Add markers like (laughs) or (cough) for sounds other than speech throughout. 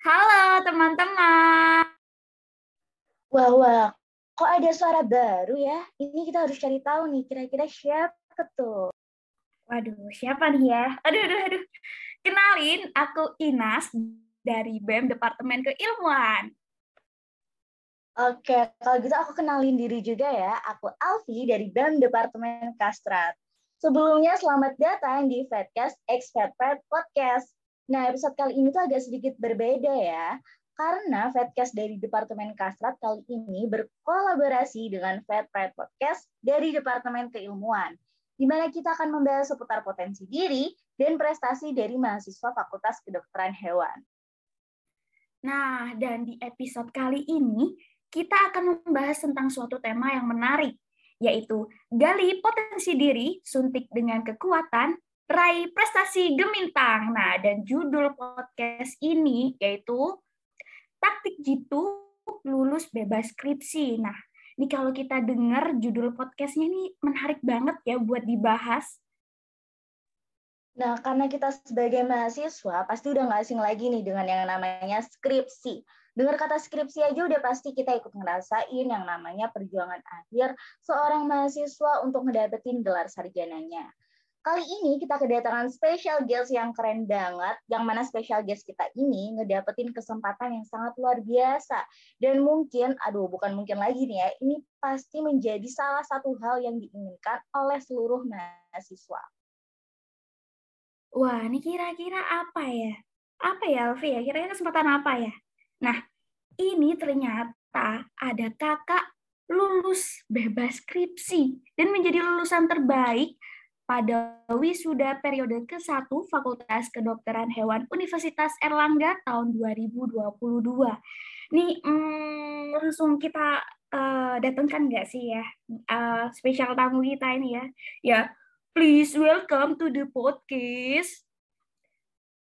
Halo teman-teman. Wah, wah, kok ada suara baru ya? Ini kita harus cari tahu nih, kira-kira siapa tuh? Waduh, siapa nih ya? Aduh, aduh, aduh. Kenalin, aku Inas dari BEM Departemen Keilmuan. Oke, kalau gitu aku kenalin diri juga ya. Aku Alfi dari BEM Departemen Kastrat. Sebelumnya, selamat datang di X Fatpad Podcast. Nah, episode kali ini tuh agak sedikit berbeda ya, karena Fatcast dari Departemen Kastrat kali ini berkolaborasi dengan Fatpad Podcast dari Departemen Keilmuan, di mana kita akan membahas seputar potensi diri dan prestasi dari mahasiswa Fakultas Kedokteran Hewan. Nah, dan di episode kali ini, kita akan membahas tentang suatu tema yang menarik, yaitu gali potensi diri, suntik dengan kekuatan, raih prestasi gemintang. Nah, dan judul podcast ini yaitu Taktik Jitu Lulus Bebas Skripsi. Nah, ini kalau kita dengar judul podcastnya ini menarik banget ya buat dibahas. Nah, karena kita sebagai mahasiswa pasti udah nggak asing lagi nih dengan yang namanya skripsi. Dengar kata skripsi aja udah pasti kita ikut ngerasain yang namanya perjuangan akhir seorang mahasiswa untuk ngedapetin gelar sarjananya. Kali ini kita kedatangan special guest yang keren banget, yang mana special guest kita ini ngedapetin kesempatan yang sangat luar biasa. Dan mungkin, aduh bukan mungkin lagi nih ya, ini pasti menjadi salah satu hal yang diinginkan oleh seluruh mahasiswa. Wah, ini kira-kira apa ya? Apa ya, Alfi ya? Kira-kira kesempatan apa ya? Nah, ini ternyata ada kakak lulus bebas skripsi dan menjadi lulusan terbaik pada wisuda periode ke-1 Fakultas Kedokteran Hewan Universitas Erlangga tahun 2022. Nih, hmm, langsung kita uh, datangkan nggak sih ya uh, spesial tamu kita ini ya? Ya, please welcome to the podcast.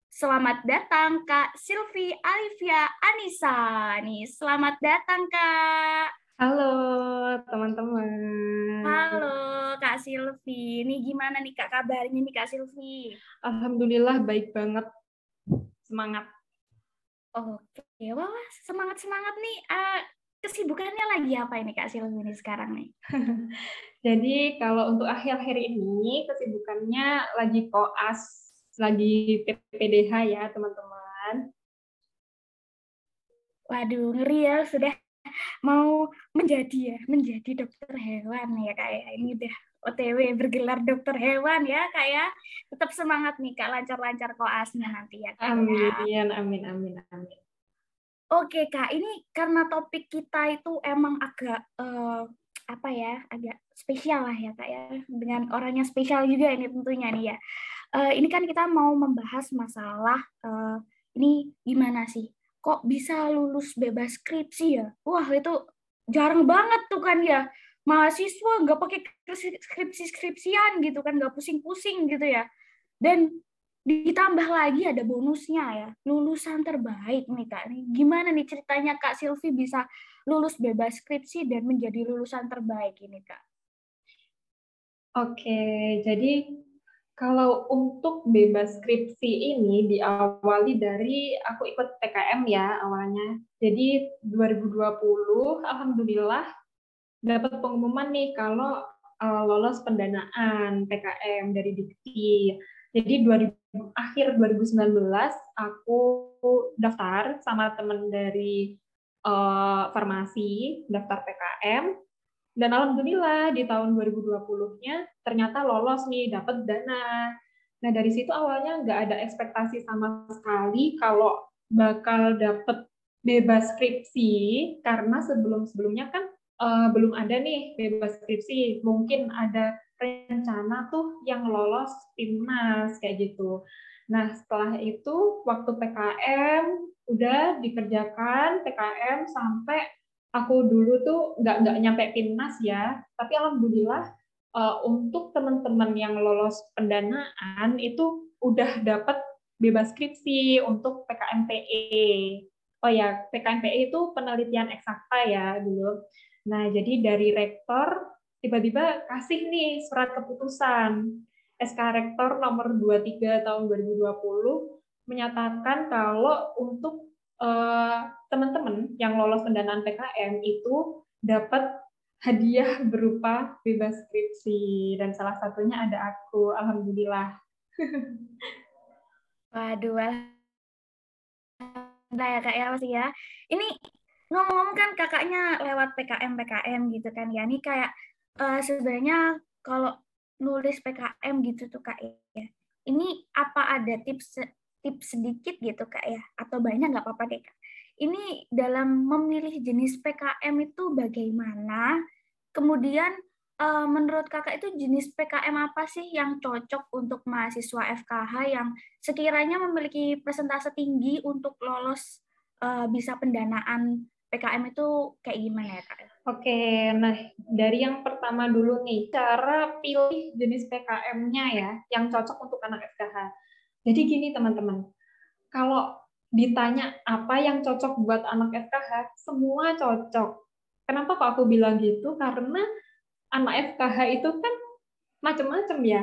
Selamat datang Kak Silvi Alivia Anissa. Nih, selamat datang Kak. Halo teman-teman. Halo Kak Silvi. Ini gimana nih Kak kabarnya nih Kak Silvi? Alhamdulillah baik banget. Semangat. Oke, wah semangat-semangat nih. Uh, kesibukannya lagi apa ini Kak Silvi ini sekarang nih? (laughs) Jadi kalau untuk akhir-akhir ini kesibukannya lagi koas, lagi PPDH ya teman-teman. Waduh, ngeri ya sudah mau menjadi ya menjadi dokter hewan ya kak ya. Ini udah OTW bergelar dokter hewan ya kak ya. Tetap semangat nih kak lancar-lancar koasnya nanti ya kak ya. amin amin amin amin. Oke kak ini karena topik kita itu emang agak uh, apa ya agak spesial lah ya kak ya. Dengan orangnya spesial juga ini tentunya nih ya. Uh, ini kan kita mau membahas masalah uh, ini gimana sih kok bisa lulus bebas skripsi ya? Wah itu jarang banget tuh kan ya. Mahasiswa nggak pakai skripsi-skripsian gitu kan nggak pusing-pusing gitu ya. Dan ditambah lagi ada bonusnya ya lulusan terbaik nih kak. Gimana nih ceritanya kak Silvi bisa lulus bebas skripsi dan menjadi lulusan terbaik ini kak? Oke jadi kalau untuk bebas skripsi ini diawali dari aku ikut PKM ya awalnya. Jadi 2020 alhamdulillah dapat pengumuman nih kalau uh, lolos pendanaan PKM dari Dikti. Jadi 2000, akhir 2019 aku daftar sama teman dari uh, farmasi daftar PKM dan alhamdulillah di tahun 2020-nya ternyata lolos nih, dapat dana. Nah dari situ awalnya nggak ada ekspektasi sama sekali kalau bakal dapat bebas skripsi karena sebelum-sebelumnya kan uh, belum ada nih bebas skripsi. Mungkin ada rencana tuh yang lolos timnas kayak gitu. Nah setelah itu waktu PKM udah dikerjakan PKM sampai aku dulu tuh nggak nggak nyampe timnas ya, tapi alhamdulillah uh, untuk teman-teman yang lolos pendanaan itu udah dapat bebas skripsi untuk PKMPE. Oh ya, PKMPE itu penelitian eksakta ya dulu. Nah, jadi dari rektor tiba-tiba kasih nih surat keputusan SK Rektor nomor 23 tahun 2020 menyatakan kalau untuk teman-teman yang lolos pendanaan PKM itu dapat hadiah berupa bebas skripsi. Dan salah satunya ada aku. Alhamdulillah. (laughs) Waduh nah ya kak ya pasti ya. Ini ngomong-ngomong kan kakaknya lewat PKM PKM gitu kan ya. Ini kayak uh, sebenarnya kalau nulis PKM gitu tuh kak ya. Ini apa ada tips tips sedikit gitu kak ya atau banyak nggak apa-apa deh kak ini dalam memilih jenis PKM itu bagaimana kemudian uh, menurut kakak itu jenis PKM apa sih yang cocok untuk mahasiswa FKH yang sekiranya memiliki presentase tinggi untuk lolos uh, bisa pendanaan PKM itu kayak gimana ya kak? Oke, nah dari yang pertama dulu nih, cara pilih jenis PKM-nya ya, yang cocok untuk anak FKH. Jadi gini teman-teman, kalau ditanya apa yang cocok buat anak FKH, semua cocok. Kenapa kok aku bilang gitu? Karena anak FKH itu kan macam-macam ya.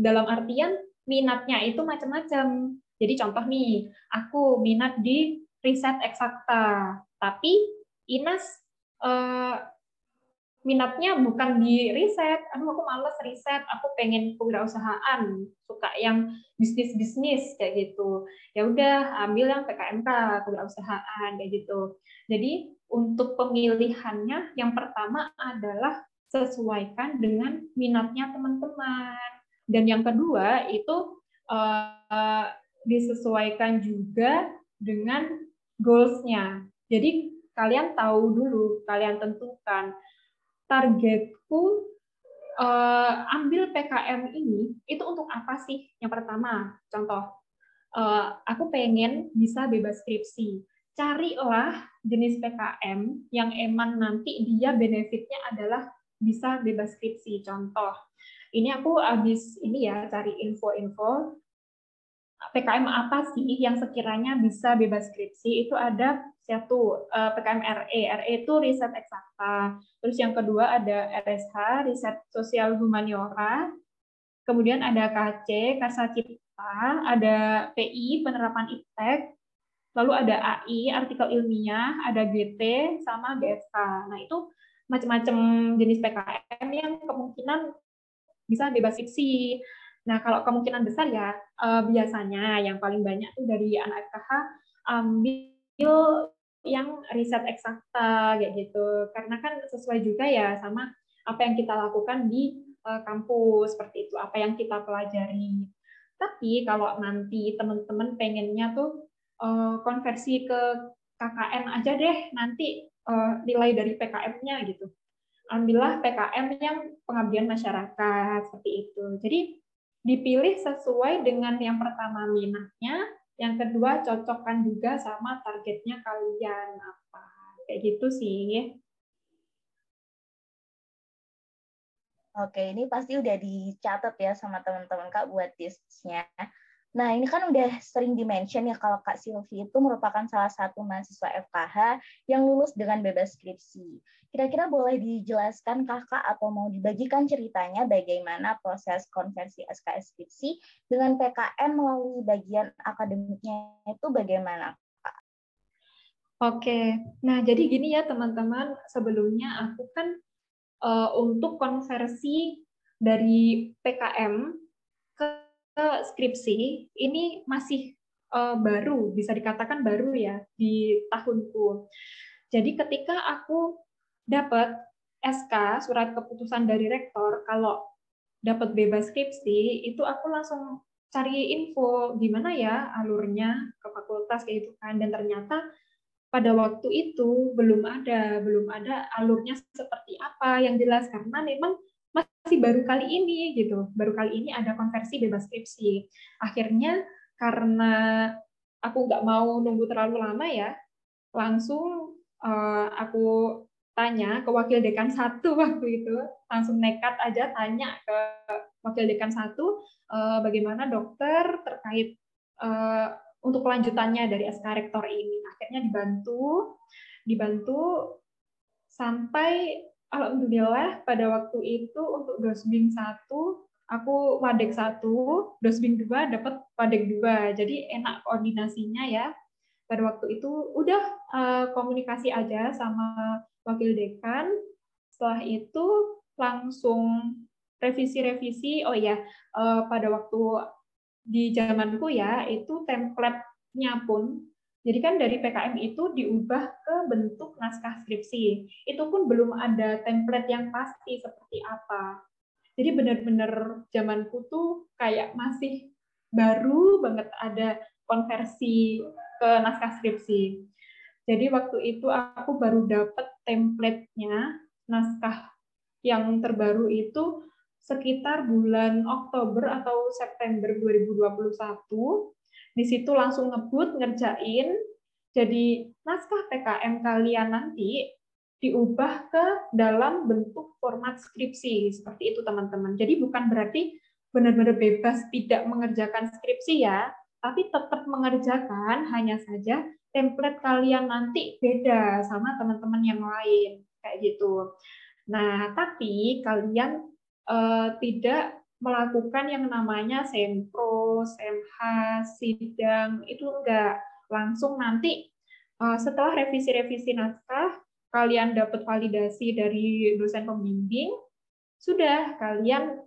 Dalam artian minatnya itu macam-macam. Jadi contoh nih, aku minat di riset eksakta, tapi Inas uh, minatnya bukan di riset, aduh aku males riset, aku pengen kewirausahaan, suka yang bisnis-bisnis kayak gitu. Ya udah ambil yang PKMK, kewirausahaan kayak gitu. Jadi untuk pemilihannya yang pertama adalah sesuaikan dengan minatnya teman-teman. Dan yang kedua itu uh, disesuaikan juga dengan goals-nya. Jadi kalian tahu dulu, kalian tentukan targetku uh, ambil PKM ini itu untuk apa sih? Yang pertama, contoh, uh, aku pengen bisa bebas skripsi. Carilah jenis PKM yang emang nanti dia benefitnya adalah bisa bebas skripsi. Contoh, ini aku habis ini ya cari info-info PKM apa sih yang sekiranya bisa bebas skripsi itu ada satu eh, PKM RE, RE itu riset eksakta. Terus yang kedua ada RSH, riset sosial humaniora. Kemudian ada KC, Karsa Cipta, ada PI, penerapan iptek, lalu ada AI, artikel ilmiah, ada GT, sama GSK. Nah itu macam-macam jenis PKM yang kemungkinan bisa bebas skripsi. Nah, kalau kemungkinan besar ya uh, biasanya yang paling banyak tuh dari anak FKH ambil yang riset eksakta kayak gitu. Karena kan sesuai juga ya sama apa yang kita lakukan di uh, kampus seperti itu, apa yang kita pelajari. Tapi kalau nanti teman-teman pengennya tuh uh, konversi ke KKN aja deh, nanti uh, nilai dari PKM-nya gitu. Ambillah PKM yang pengabdian masyarakat seperti itu. Jadi dipilih sesuai dengan yang pertama minatnya, yang kedua cocokkan juga sama targetnya kalian apa. Kayak gitu sih. Oke, ini pasti udah dicatat ya sama teman-teman Kak buat tipsnya. Nah, ini kan udah sering dimention ya kalau Kak Silvi itu merupakan salah satu mahasiswa FKH yang lulus dengan bebas skripsi. Kira-kira boleh dijelaskan kakak atau mau dibagikan ceritanya bagaimana proses konversi SKS skripsi dengan PKM melalui bagian akademiknya itu bagaimana, Kak? Oke, nah jadi gini ya teman-teman, sebelumnya aku kan uh, untuk konversi dari PKM ke skripsi ini masih uh, baru, bisa dikatakan baru ya di tahunku. Jadi ketika aku dapat SK surat keputusan dari rektor kalau dapat bebas skripsi itu aku langsung cari info gimana ya alurnya ke fakultas kayak gitu kan dan ternyata pada waktu itu belum ada belum ada alurnya seperti apa yang jelas karena memang masih baru kali ini gitu. Baru kali ini ada konversi bebas skripsi akhirnya karena aku nggak mau nunggu terlalu lama ya langsung uh, aku tanya ke wakil dekan satu (laughs) waktu itu. Langsung nekat aja tanya ke wakil dekan satu uh, bagaimana dokter terkait uh, untuk kelanjutannya dari SK rektor ini. Akhirnya dibantu dibantu sampai alhamdulillah pada waktu itu untuk dosbing satu aku wadek satu, dosbing dua dapat wadek dua, jadi enak koordinasinya ya. pada waktu itu udah uh, komunikasi aja sama wakil dekan. Setelah itu langsung revisi-revisi. Oh ya, pada waktu di zamanku ya itu template-nya pun jadi kan dari PKM itu diubah ke bentuk naskah skripsi. Itu pun belum ada template yang pasti seperti apa. Jadi benar-benar zamanku tuh kayak masih baru banget ada konversi ke naskah skripsi. Jadi waktu itu aku baru dapat template-nya naskah yang terbaru itu sekitar bulan Oktober atau September 2021 di situ langsung ngebut ngerjain jadi naskah PKM kalian nanti diubah ke dalam bentuk format skripsi seperti itu teman-teman. Jadi bukan berarti benar-benar bebas tidak mengerjakan skripsi ya, tapi tetap mengerjakan hanya saja template kalian nanti beda sama teman-teman yang lain kayak gitu. Nah, tapi kalian uh, tidak melakukan yang namanya sempro, semha, sidang, itu enggak. Langsung nanti eh, setelah revisi-revisi naskah, kalian dapat validasi dari dosen pembimbing, sudah kalian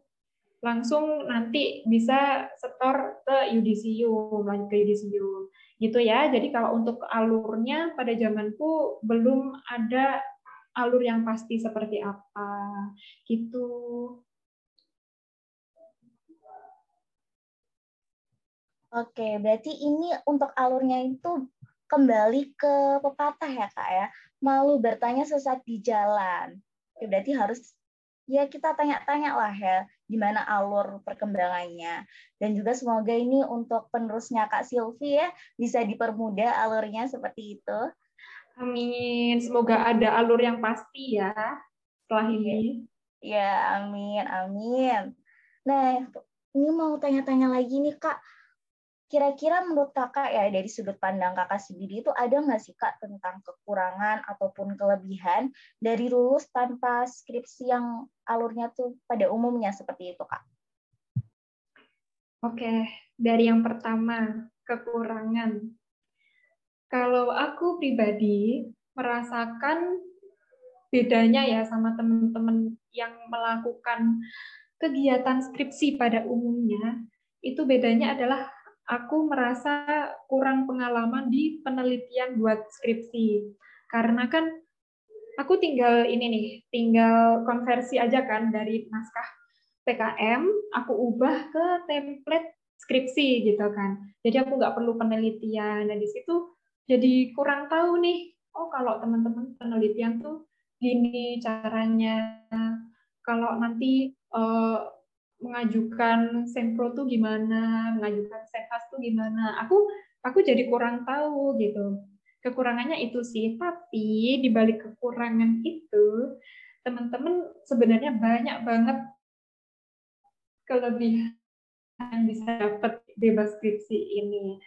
langsung nanti bisa setor ke yudisium, lanjut ke yudisium. Gitu ya. Jadi kalau untuk alurnya pada zamanku belum ada alur yang pasti seperti apa. Gitu. Oke, berarti ini untuk alurnya itu kembali ke pepatah ya kak ya. Malu bertanya sesat di jalan. Oke, berarti harus ya kita tanya-tanya lah ya gimana alur perkembangannya. Dan juga semoga ini untuk penerusnya Kak Silvi ya bisa dipermudah alurnya seperti itu. Amin. Semoga ada alur yang pasti ya setelah ini. Ya, amin, amin. Nah, ini mau tanya-tanya lagi nih Kak Kira-kira menurut kakak ya dari sudut pandang kakak sendiri itu ada nggak sih kak tentang kekurangan ataupun kelebihan dari lulus tanpa skripsi yang alurnya tuh pada umumnya seperti itu kak? Oke, dari yang pertama kekurangan. Kalau aku pribadi merasakan bedanya ya sama teman-teman yang melakukan kegiatan skripsi pada umumnya, itu bedanya adalah aku merasa kurang pengalaman di penelitian buat skripsi. Karena kan aku tinggal ini nih, tinggal konversi aja kan dari naskah PKM, aku ubah ke template skripsi gitu kan. Jadi aku nggak perlu penelitian. Nah di situ jadi kurang tahu nih, oh kalau teman-teman penelitian tuh gini caranya. Kalau nanti uh, mengajukan sempro tuh gimana, mengajukan senhas tuh gimana. Aku aku jadi kurang tahu gitu. Kekurangannya itu sih, tapi di balik kekurangan itu teman-teman sebenarnya banyak banget kelebihan yang bisa dapat bebas skripsi ini.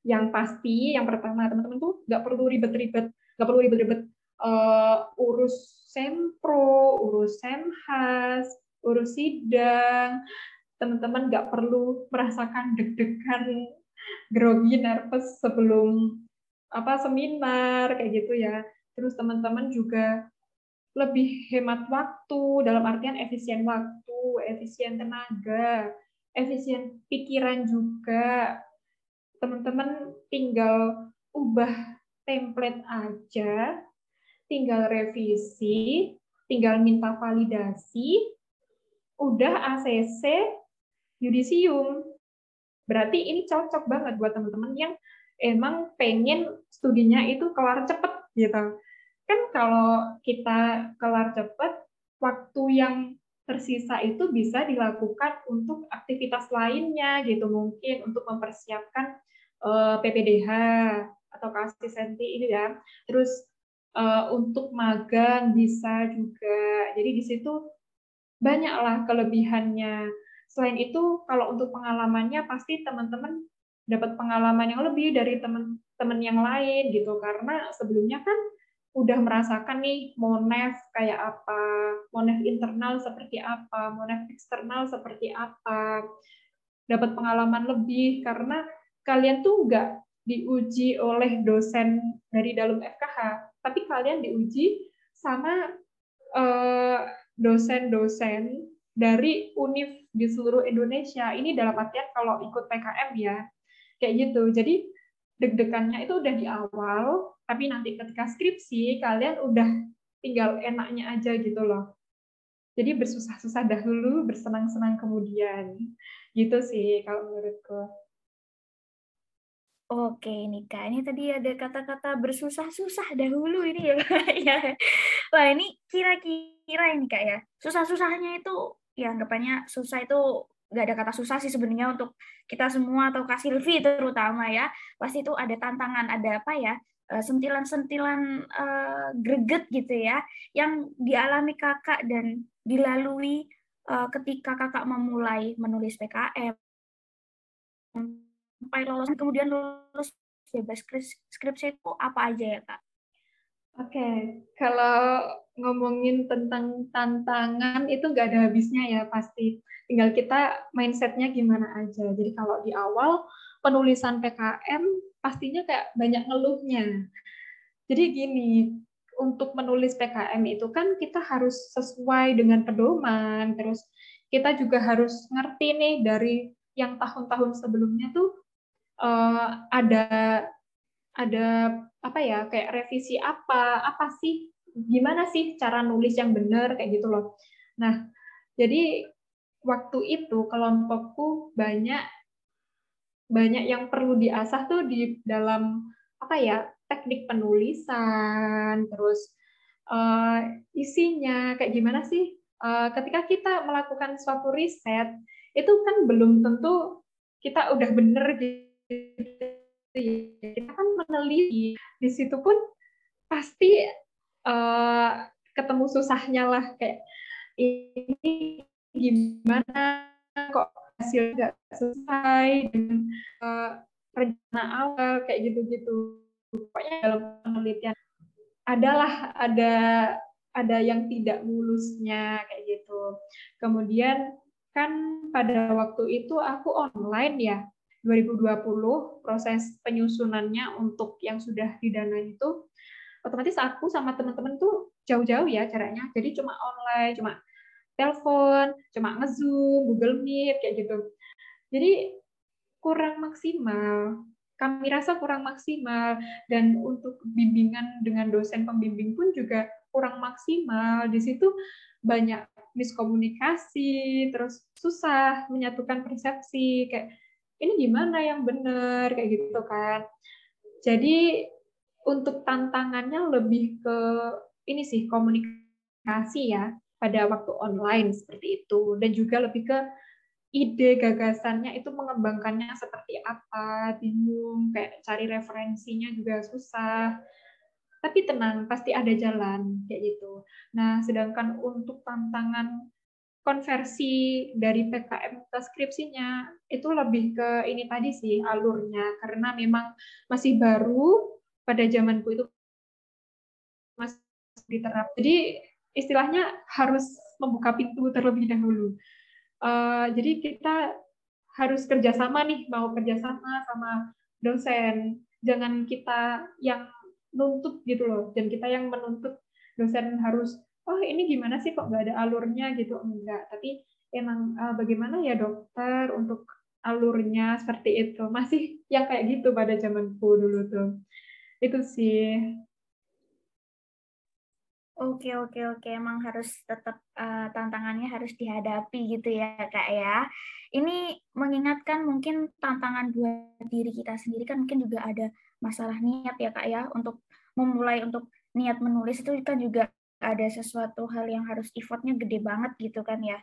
Yang pasti, yang pertama teman-teman tuh nggak perlu ribet-ribet, nggak perlu ribet-ribet uh, urus sempro, urus semhas, urus sidang, teman-teman nggak perlu merasakan deg-degan, grogi, nervous sebelum apa seminar kayak gitu ya. Terus teman-teman juga lebih hemat waktu dalam artian efisien waktu, efisien tenaga, efisien pikiran juga. Teman-teman tinggal ubah template aja, tinggal revisi, tinggal minta validasi, udah ACC yudisium. Berarti ini cocok banget buat teman-teman yang emang pengen studinya itu kelar cepet gitu. Kan kalau kita kelar cepet, waktu yang tersisa itu bisa dilakukan untuk aktivitas lainnya gitu mungkin untuk mempersiapkan uh, eh, PPDH atau kasih senti ini ya terus uh, untuk magang bisa juga jadi di situ banyaklah kelebihannya. Selain itu, kalau untuk pengalamannya pasti teman-teman dapat pengalaman yang lebih dari teman-teman yang lain gitu karena sebelumnya kan udah merasakan nih monef kayak apa, monef internal seperti apa, monef eksternal seperti apa, dapat pengalaman lebih karena kalian tuh nggak diuji oleh dosen dari dalam FKH, tapi kalian diuji sama eh, dosen-dosen dari univ di seluruh Indonesia. Ini dalam artian kalau ikut PKM ya, kayak gitu. Jadi deg-degannya itu udah di awal, tapi nanti ketika skripsi kalian udah tinggal enaknya aja gitu loh. Jadi bersusah-susah dahulu, bersenang-senang kemudian. Gitu sih kalau menurutku. Oke, Nika. Ini tadi ada kata-kata bersusah-susah dahulu ini ya. (laughs) ya. Wah, ini kira-kira ini Kak ya. Susah-susahnya itu ya anggapannya susah itu nggak ada kata susah sih sebenarnya untuk kita semua atau Kak Silvi terutama ya. Pasti itu ada tantangan, ada apa ya? Eh, sentilan-sentilan uh, greget gitu ya yang dialami kakak dan dilalui uh, ketika kakak memulai menulis PKM sampai lolos kemudian lulus bebas skripsi itu apa aja ya kak? Oke, okay. kalau ngomongin tentang tantangan itu nggak ada habisnya ya pasti. Tinggal kita mindsetnya gimana aja. Jadi kalau di awal penulisan PKM pastinya kayak banyak ngeluhnya. Jadi gini, untuk menulis PKM itu kan kita harus sesuai dengan pedoman, terus kita juga harus ngerti nih dari yang tahun-tahun sebelumnya tuh uh, ada ada apa ya kayak revisi apa apa sih gimana sih cara nulis yang benar kayak gitu loh. Nah jadi waktu itu kelompokku banyak banyak yang perlu diasah tuh di dalam apa ya teknik penulisan terus uh, isinya kayak gimana sih uh, ketika kita melakukan suatu riset itu kan belum tentu kita udah bener gitu ya. kita kan meneliti di situ pun pasti uh, ketemu susahnya lah. Kayak ini gimana? Kok hasil nggak sesuai dengan uh, rencana awal? Kayak gitu-gitu. Pokoknya dalam penelitian adalah ada ada yang tidak mulusnya kayak gitu. Kemudian kan pada waktu itu aku online ya 2020 proses penyusunannya untuk yang sudah didanai itu otomatis aku sama teman-teman tuh jauh-jauh ya caranya jadi cuma online cuma telepon, cuma nge-zoom, Google Meet, kayak gitu. Jadi kurang maksimal. Kami rasa kurang maksimal. Dan untuk bimbingan dengan dosen pembimbing pun juga kurang maksimal. Di situ banyak miskomunikasi, terus susah menyatukan persepsi, kayak ini gimana yang benar, kayak gitu kan. Jadi untuk tantangannya lebih ke ini sih komunikasi ya pada waktu online seperti itu. Dan juga lebih ke ide gagasannya itu mengembangkannya seperti apa bingung kayak cari referensinya juga susah. Tapi tenang pasti ada jalan kayak gitu. Nah sedangkan untuk tantangan konversi dari PKM ke skripsinya itu lebih ke ini tadi sih alurnya. Karena memang masih baru pada zamanku itu masih diterap jadi istilahnya harus membuka pintu terlebih dahulu. Uh, jadi kita harus kerjasama nih, mau kerjasama sama dosen. Jangan kita yang nuntut gitu loh, dan kita yang menuntut dosen harus, oh ini gimana sih kok nggak ada alurnya gitu enggak. Tapi emang uh, bagaimana ya dokter untuk alurnya seperti itu masih yang kayak gitu pada zamanku dulu tuh. Itu sih. Oke oke oke emang harus tetap uh, tantangannya harus dihadapi gitu ya kak ya. Ini mengingatkan mungkin tantangan buat diri kita sendiri kan mungkin juga ada masalah niat ya kak ya untuk memulai untuk niat menulis itu kan juga ada sesuatu hal yang harus effortnya gede banget gitu kan ya.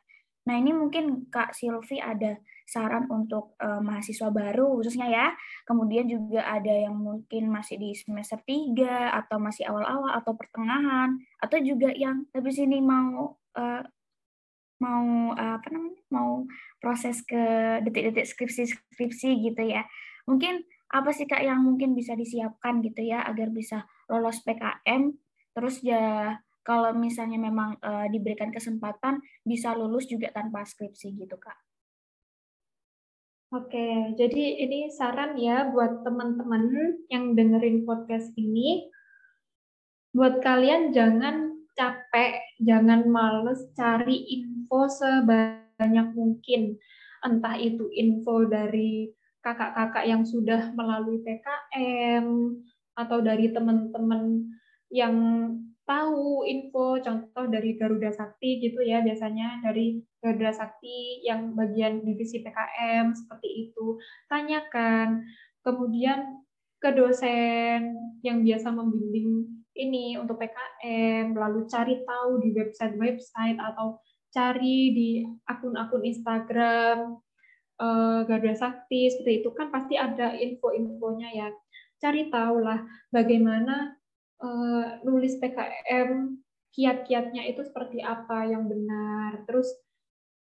Nah, ini mungkin Kak Silvi ada saran untuk uh, mahasiswa baru khususnya ya. Kemudian juga ada yang mungkin masih di semester 3 atau masih awal-awal atau pertengahan atau juga yang habis ini mau uh, mau uh, apa namanya? mau proses ke detik-detik skripsi-skripsi gitu ya. Mungkin apa sih Kak yang mungkin bisa disiapkan gitu ya agar bisa lolos PKM terus ya kalau misalnya memang uh, diberikan kesempatan bisa lulus juga tanpa skripsi gitu kak. Oke, jadi ini saran ya buat teman-teman yang dengerin podcast ini. Buat kalian jangan capek, jangan males cari info sebanyak mungkin. Entah itu info dari kakak-kakak yang sudah melalui PKM, atau dari teman-teman yang tahu info contoh dari Garuda Sakti gitu ya biasanya dari Garuda Sakti yang bagian divisi PKM seperti itu tanyakan. Kemudian ke dosen yang biasa membimbing ini untuk PKM lalu cari tahu di website-website atau cari di akun-akun Instagram uh, Garuda Sakti seperti itu. Kan pasti ada info-infonya ya. Cari tahu lah bagaimana uh, nulis PKM kiat-kiatnya itu seperti apa yang benar. Terus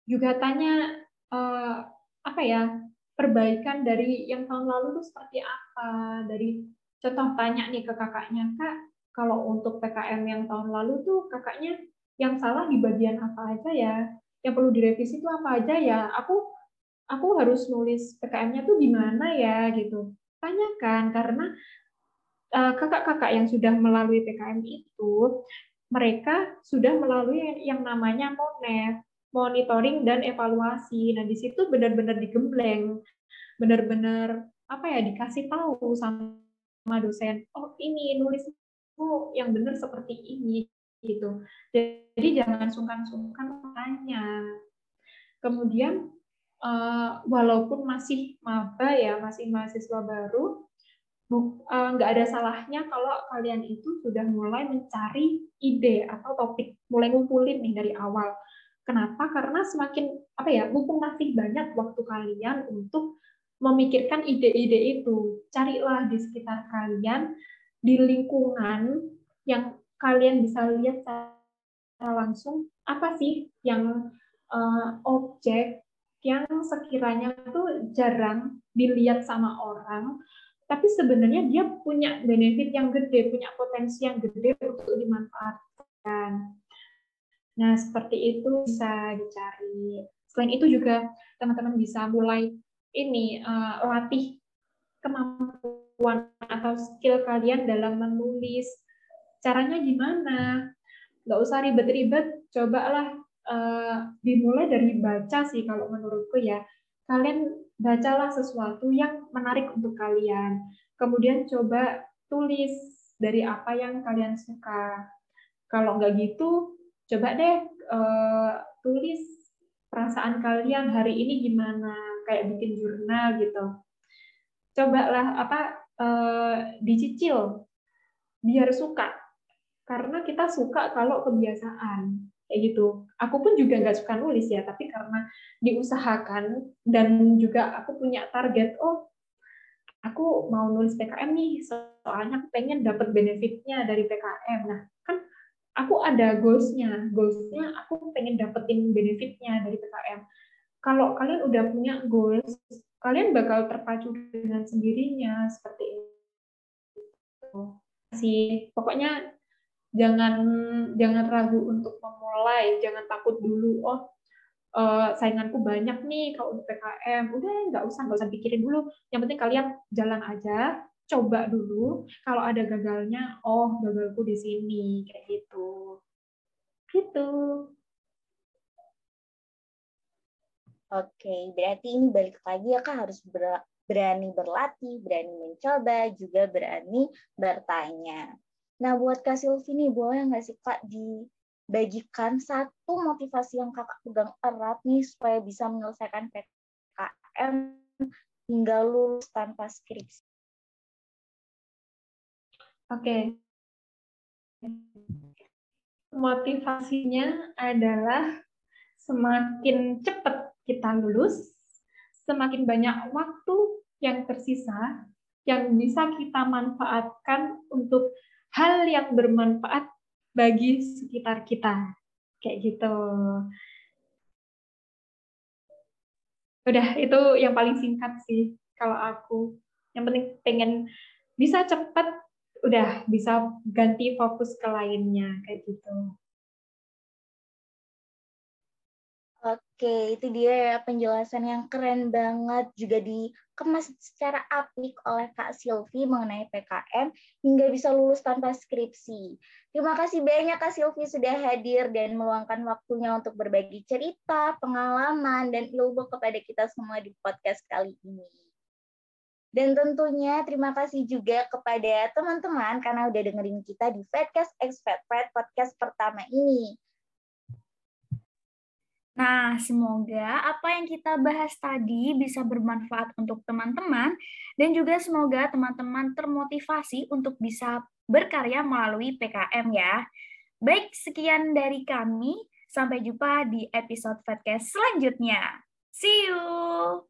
juga tanya uh, apa ya perbaikan dari yang tahun lalu itu seperti apa. Dari contoh tanya nih ke kakaknya kak, kalau untuk PKM yang tahun lalu tuh kakaknya yang salah di bagian apa aja ya? Yang perlu direvisi itu apa aja ya? Aku aku harus nulis PKM-nya tuh gimana ya gitu. Tanyakan karena Eh, kakak-kakak yang sudah melalui PKM itu, mereka sudah melalui yang namanya MONET, monitoring dan evaluasi. Nah, di situ benar-benar digembleng, benar-benar apa ya dikasih tahu sama dosen, oh ini nulis yang benar seperti ini gitu. Jadi jangan sungkan-sungkan tanya. Kemudian eh, walaupun masih maba ya, masih mahasiswa baru, Eh, nggak ada salahnya kalau kalian itu sudah mulai mencari ide atau topik, mulai ngumpulin nih dari awal. Kenapa? Karena semakin apa ya, mumpung masih banyak waktu kalian untuk memikirkan ide-ide itu. Carilah di sekitar kalian, di lingkungan yang kalian bisa lihat secara langsung apa sih yang uh, objek yang sekiranya tuh jarang dilihat sama orang tapi sebenarnya dia punya benefit yang gede, punya potensi yang gede untuk dimanfaatkan. Nah, seperti itu bisa dicari. Selain itu juga teman-teman bisa mulai ini uh, latih kemampuan atau skill kalian dalam menulis. Caranya gimana? Nggak usah ribet-ribet, cobalah uh, dimulai dari baca sih kalau menurutku ya. Kalian bacalah sesuatu yang menarik untuk kalian. Kemudian coba tulis dari apa yang kalian suka. Kalau nggak gitu, coba deh uh, tulis perasaan kalian hari ini gimana, kayak bikin jurnal gitu. Cobalah apa uh, dicicil biar suka, karena kita suka kalau kebiasaan kayak gitu. Aku pun juga nggak suka nulis ya, tapi karena diusahakan dan juga aku punya target, oh aku mau nulis PKM nih, soalnya aku pengen dapat benefitnya dari PKM. Nah, kan aku ada goals-nya, goals-nya aku pengen dapetin benefitnya dari PKM. Kalau kalian udah punya goals, kalian bakal terpacu dengan sendirinya seperti itu. Sih, pokoknya jangan jangan ragu untuk memulai, jangan takut dulu. Oh, uh, sainganku banyak nih kalau untuk PKM. Udah nggak usah nggak usah pikirin dulu. Yang penting kalian jalan aja, coba dulu. Kalau ada gagalnya, oh gagalku di sini kayak gitu. Gitu. Oke, berarti ini balik lagi ya kak harus berani berlatih, berani mencoba, juga berani bertanya. Nah, buat Kak Silvi nih, boleh nggak sih Kak dibagikan satu motivasi yang Kakak pegang erat nih supaya bisa menyelesaikan PKM hingga lulus tanpa skripsi? Oke. Motivasinya adalah semakin cepat kita lulus, semakin banyak waktu yang tersisa yang bisa kita manfaatkan untuk hal yang bermanfaat bagi sekitar kita. Kayak gitu. Udah, itu yang paling singkat sih kalau aku. Yang penting pengen bisa cepat, udah bisa ganti fokus ke lainnya, kayak gitu. Oke, itu dia penjelasan yang keren banget juga dikemas secara apik oleh Kak Silvi mengenai PKM hingga bisa lulus tanpa skripsi. Terima kasih banyak Kak Silvi sudah hadir dan meluangkan waktunya untuk berbagi cerita, pengalaman, dan ilmu kepada kita semua di podcast kali ini. Dan tentunya terima kasih juga kepada teman-teman karena udah dengerin kita di Fedcast X Fed podcast pertama ini. Nah, semoga apa yang kita bahas tadi bisa bermanfaat untuk teman-teman dan juga semoga teman-teman termotivasi untuk bisa berkarya melalui PKM ya. Baik, sekian dari kami. Sampai jumpa di episode podcast selanjutnya. See you!